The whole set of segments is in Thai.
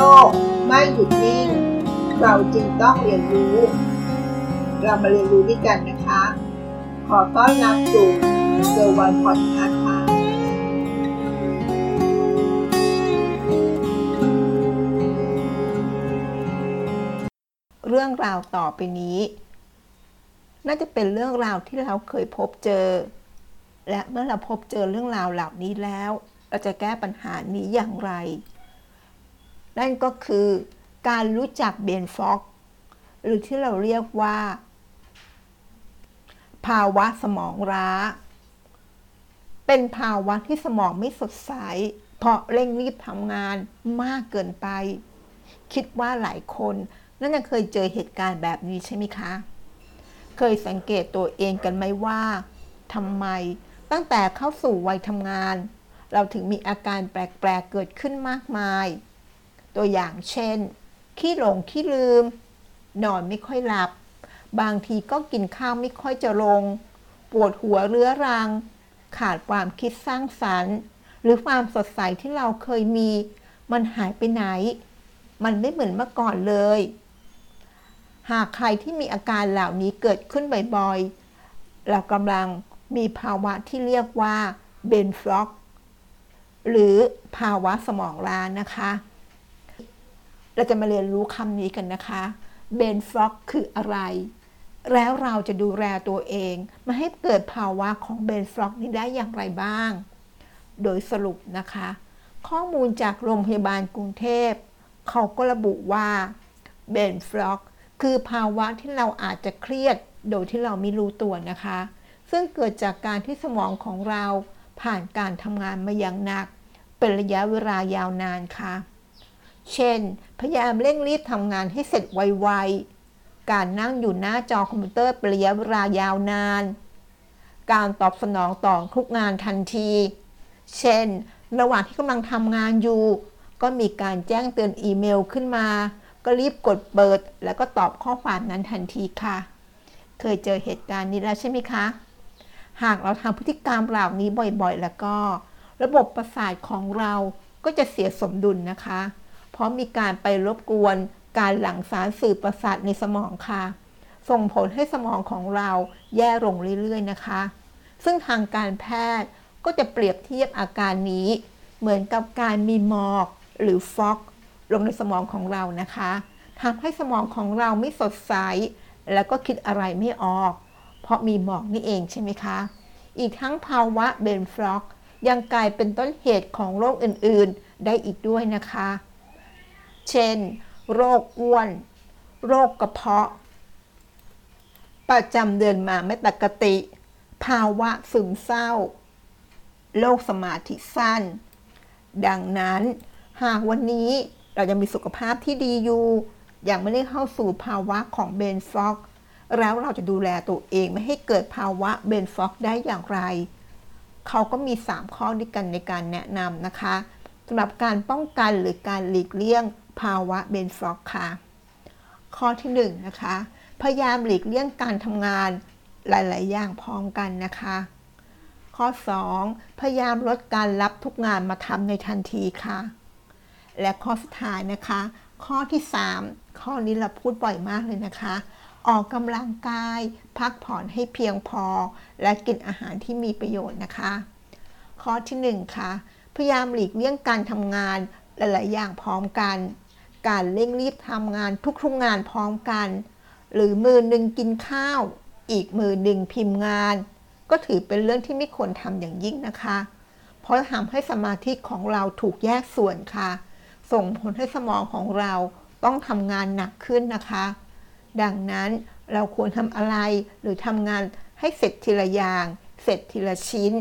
ลก ไม่หยุดนิ่ง เราจึงต้องเรียนรู้ เรามาเรียนรู้ด้วยกันนะคะ ขอต้อนรับสู่เซอร์วันพอดคาส์ค่ะเรื่องราวต่อไปนี้ น่าจะเป็นเรื่องราวที่เราเคยพบเจอ และเมื่อเราพบเจอเรื่องราวเหล่านี้แล้ว เราจะแก้ปัญหานี้อย่างไร นั่นก็คือการรู้จักเบนฟอกหรือที่เราเรียกว่า ภาวะสมองร้า เป็นภาวะที่สมองไม่สดใส เพราะเร่งรีบทำงานมากเกินไป คิดว่าหลายคนน่าจะเคยเจอเหตุการณ์แบบนี้ใช่ไหมคะ เคยสังเกตตัวเองกันไหมว่าทำไมตั้งแต่เข้าสู่วัยทำงาน เราถึงมีอาการแปลก ๆ เกิดขึ้นมากมาย ตัวอย่างเช่น ขี้หลงขี้ลืม นอนไม่ค่อยหลับ บางทีก็กินข้าวไม่ค่อยจะลง ปวดหัวเรื้อรัง ขาดความคิดสร้างสรรค์ หรือความสดใสที่เราเคยมี มันหายไปไหน มันไม่เหมือนเมื่อก่อนเลย หากใครที่มีอาการเหล่านี้เกิดขึ้นบ่อยๆ เรากำลังมีภาวะที่เรียกว่า brain fog หรือภาวะสมองล้านะคะ เราจะมาเรียนรู้คำนี้กันนะคะ brain fog คืออะไร แล้วเราจะดูแลตัวเอง ไม่ให้เกิดภาวะของ brain fog นี้ได้อย่างไรบ้าง โดยสรุปนะคะ ข้อมูลจากโรงพยาบาลกรุงเทพ เขาก็ระบุว่าเบนฟล็อกคือภาวะที่เราอาจจะเครียดโดยที่เราไม่รู้ตัวนะคะ ซึ่งเกิดจากการที่สมองของเราผ่านการทำงานมาอย่างหนัก เป็นระยะเวลายาวนานค่ะ เช่น พยายามเร่งรีบทำงานให้เสร็จไวๆ การนั่งอยู่หน้าจอคอมพิวเตอร์เป็นระยะเวลายาวนาน การตอบสนองต่อทุกงานทันที เช่น ระหว่างที่กำลังทำงานอยู่ ก็มีการแจ้งเตือนอีเมลขึ้นมา ก็รีบกดเปิด แล้วก็ตอบข้อความนั้นทันทีค่ะ เคยเจอเหตุการณ์นี้แล้วใช่ไหมคะ หากเราทำพฤติกรรมเหล่านี้บ่อยๆ แล้วก็ ระบบประสาทของเราก็จะเสียสมดุลนะคะ เพราะมีการไปรบกวนการหลั่งสารสื่อประสาทในสมองค่ะ ส่งผลให้สมองของเราแย่ลงเรื่อยๆนะคะ ซึ่งทางการแพทย์ก็จะเปรียบเทียบอาการนี้ เหมือนกับการมีหมอกหรือฟอกลงในสมองของเรานะคะทำให้สมองของเราไม่สดใส แล้วก็คิดอะไรไม่ออก เพราะมีหมอกนี่เองใช่ไหมคะ อีกทั้งภาวะเบนฟล็อกยังกลายเป็นต้นเหตุของโรคอื่นๆ ได้อีกด้วยนะคะ เช่น โรคอ้วน โรคกระเพาะ ประจำเดือนมาไม่ปกติ ภาวะซึมเศร้า โรคสมาธิสั้น ดังนั้นหากวันนี้เรายังมีสุขภาพที่ดีอยู่ ยังไม่ได้เข้าสู่ภาวะของเบนฟล็อกแล้วเราจะดูแลตัวเองไม่ให้เกิดภาวะเบนฟล็อกได้อย่างไร เขาก็มี 3 ข้อด้วยกันในการแนะนำนะคะสำหรับการป้องกันหรือการหลีกเลี่ยง ภาวะเบนฟล็อกค่ะ ข้อที่1นนะคะ พยายามหลีกเลี่ยงการทำงานหลาย ๆ อย่างพร้อมกันนะคะ ข้อ 2 พยายามลดการรับทุกงานมาทำในทันทีค่ะ และข้อสุดท้ายนะคะ ข้อที่ 3 ข้อนี้เราพูดบ่อยมากเลยนะคะ ออกกำลังกาย พักผ่อนให้เพียงพอ และกินอาหารที่มีประโยชน์นะคะ ข้อที่ 1 ค่ะ พยายามหลีกเลี่ยงการทำงานหลาย ๆ อย่างพร้อมกัน การเร่งรีบทำงานทุกๆงานพร้อมกัน หรือมือหนึ่งกินข้าว อีกมือหนึ่งพิมพ์งาน ก็ถือเป็นเรื่องที่ไม่ควรทำอย่างยิ่งนะคะ เพราะทำให้สมาธิของเราถูกแยกส่วนค่ะ ส่งผลให้สมองของเราต้องทำงานหนักขึ้นนะคะ ดังนั้นเราควรทำอะไรหรือทำงานให้เสร็จทีละอย่าง เสร็จทีละชิ้น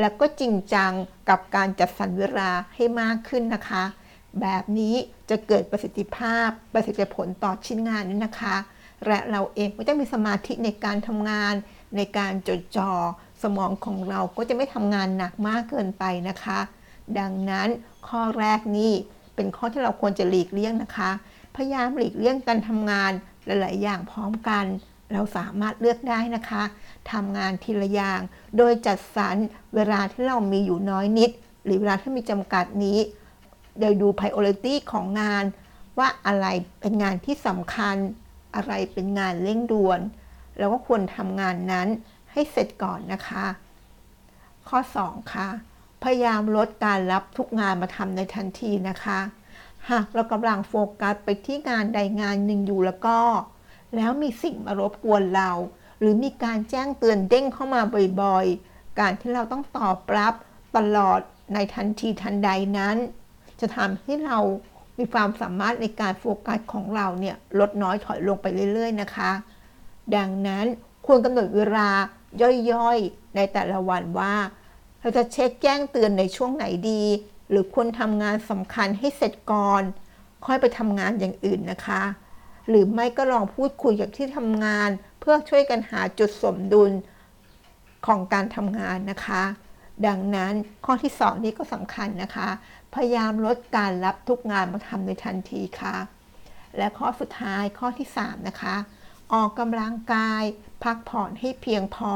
แล้วก็จริงจังกับการจัดสรรเวลาให้มากขึ้นนะคะ แบบนี้จะเกิดประสิทธิภาพประสิทธิผลต่อชิ้นงานนี้นะคะ และเราเองก็จะมีสมาธิในการทำงาน ในการจดจ่อสมองของเราก็จะไม่ทำงานหนักมากเกินไปนะคะ ดังนั้นข้อแรกนี้เป็นข้อที่เราควรจะหลีกเลี่ยงนะคะ พยายามหลีกเลี่ยงการทำงานหลาย ๆ อย่างพร้อมกัน เราสามารถเลือกได้นะคะทำงานทีละอย่าง โดยจัดสรรเวลาที่เรามีอยู่น้อยนิด หรือเวลาที่มีจำกัดนี้ โดยดู priority ของงาน ว่าอะไรเป็นงานที่สำคัญ อะไรเป็นงานเร่งด่วน แล้วก็ควรทำงานนั้นให้เสร็จก่อนนะคะ ข้อ 2 ค่ะ พยายามลดการรับทุกงานมาทำในทันทีนะคะ หากเรากำลังโฟกัสไปที่งานใดงานหนึ่งอยู่แล้วก็ แล้วมีสิ่งมารบกวนเรา หรือมีการแจ้งเตือนเด้งเข้ามาบ่อยๆ การที่เราต้องตอบรับตลอดในทันทีทันใดนั้น จะทำให้เรามีความสามารถในการโฟกัสของเราเนี่ยลดน้อยถอยลงไปเรื่อย ๆ นะคะ ดังนั้นควรกำหนดเวลาย่อยๆ ในแต่ละวันว่า เราจะเช็คแจ้งเตือนในช่วงไหนดี หรือควรทำงานสำคัญให้เสร็จก่อน ค่อยไปทำงานอย่างอื่นนะคะ หรือไม่ก็ลองพูดคุยกับที่ทำงาน เพื่อช่วยกันหาจุดสมดุลของการทำงานนะคะ ดังนั้นข้อที่สองนี้ก็สำคัญนะคะ พยายามลดการรับทุกงานมาทำในทันทีค่ะ และข้อสุดท้ายข้อที่ 3 นะคะ ออกกำลังกาย พักผ่อนให้เพียงพอ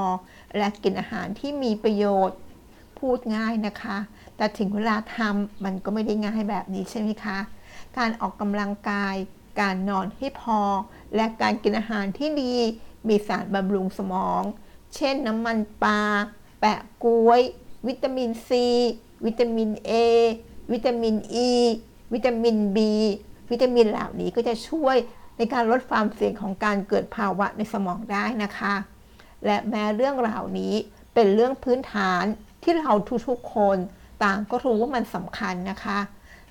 และกินอาหารที่มีประโยชน์ พูดง่ายนะคะ แต่ถึงเวลาทำมันก็ไม่ได้ง่ายแบบนี้ใช่ไหมคะ การออกกำลังกาย การนอนให้พอ และการกินอาหารที่ดี มีสารบำรุงสมอง เช่นน้ำมันปลาแปะกล้วย วิตามินซี วิตามิน A วิตามินอ E วิตามิน B วิตามินเหล่านี้ก็จะช่วยในการลดความเสี่ยงของการเกิดภาวะในสมองได้นะคะ และแม้เรื่องรานี้เป็นเรื่องพื้นฐานที่เราทุกๆคนต่างก็รู้ว่ามันสำคัญนะคะ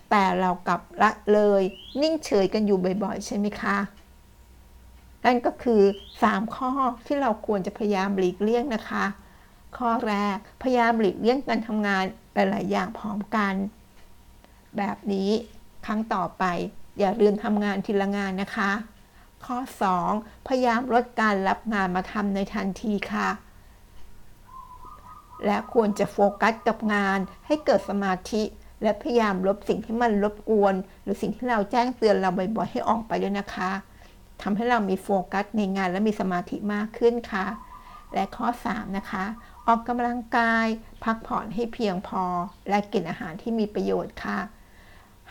แต่เรากลับละเลยนิ่งเฉยกันอยู่บ่อยๆ ใช่ไหมคะ นั่นก็คือ 3 ข้อที่เราควรจะพยายามหลีกเลี่ยงนะคะ ข้อแรก พยายามหลีกเลี่ยงการทำงานหลาย ๆ อย่างพร้อมกัน แบบนี้ครั้งต่อไป อย่าลืมทำงานทีละงานนะคะ ข้อ 2 พยายามลดการรับงานมาทำในทันทีค่ะ และควรจะโฟกัสกับงานให้เกิดสมาธิ และพยายามลบสิ่งที่มันรบกวน หรือสิ่งที่เราแจ้งเตือนเราบ่อยๆให้ออกไปด้วยนะคะทำให้เรามีโฟกัสในงานและมีสมาธิมากขึ้นค่ะ และข้อ 3 นะคะ ออกกำลังกาย พักผ่อนให้เพียงพอ และกินอาหารที่มีประโยชน์ค่ะ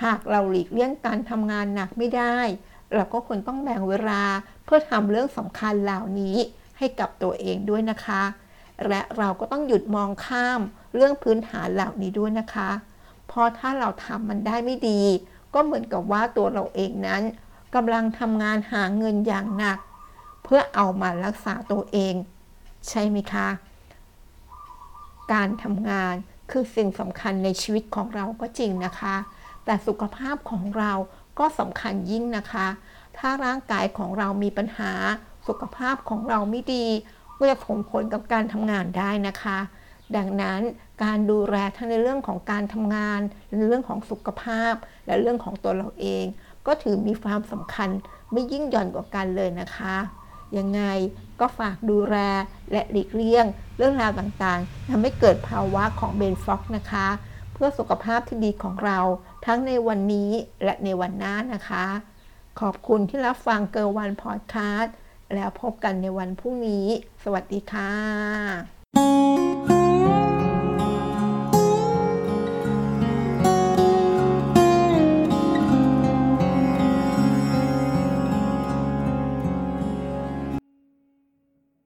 หากเราหลีกเลี่ยงการทำงานหนักไม่ได้ เราก็ควรต้องแบ่งเวลาเพื่อทำเรื่องสำคัญเหล่านี้ให้กับตัวเองด้วยนะคะ และเราก็ต้องหยุดมองข้ามเรื่องพื้นฐานเหล่านี้ด้วยนะคะ เพราะถ้าเราทำมันได้ไม่ดี ก็เหมือนกับว่าตัวเราเองนั้นกำลังทำงานหาเงินอย่างหนัก เพื่อเอามารักษาตัวเอง ใช่ไหมคะ การทำงานคือสิ่งสำคัญในชีวิตของเราก็จริงนะคะ แต่สุขภาพของเราก็สำคัญยิ่งนะคะ ถ้าร่างกายของเรามีปัญหา สุขภาพของเราไม่ดีก็จะส่งผลกับการทำงานได้นะคะ ดังนั้นการดูแลทั้งในเรื่องของการทำงาน ในเรื่องของสุขภาพ และเรื่องของตัวเราเอง ก็ถือมีความสำคัญไม่ยิ่งหย่อนกว่ากันเลยนะคะ ยังไง ก็ฝากดูแลและหลีกเลี่ยง เรื่องราวต่างๆทำให้เกิดภาวะของเบนฟ็อกนะคะ เพื่อสุขภาพที่ดีของเรา ทั้งในวันนี้และในวันหน้านะคะ ขอบคุณที่รับฟังเกอร์วันพอดคาสต์แล้วพบกันในวันพรุ่งนี้ สวัสดีค่ะ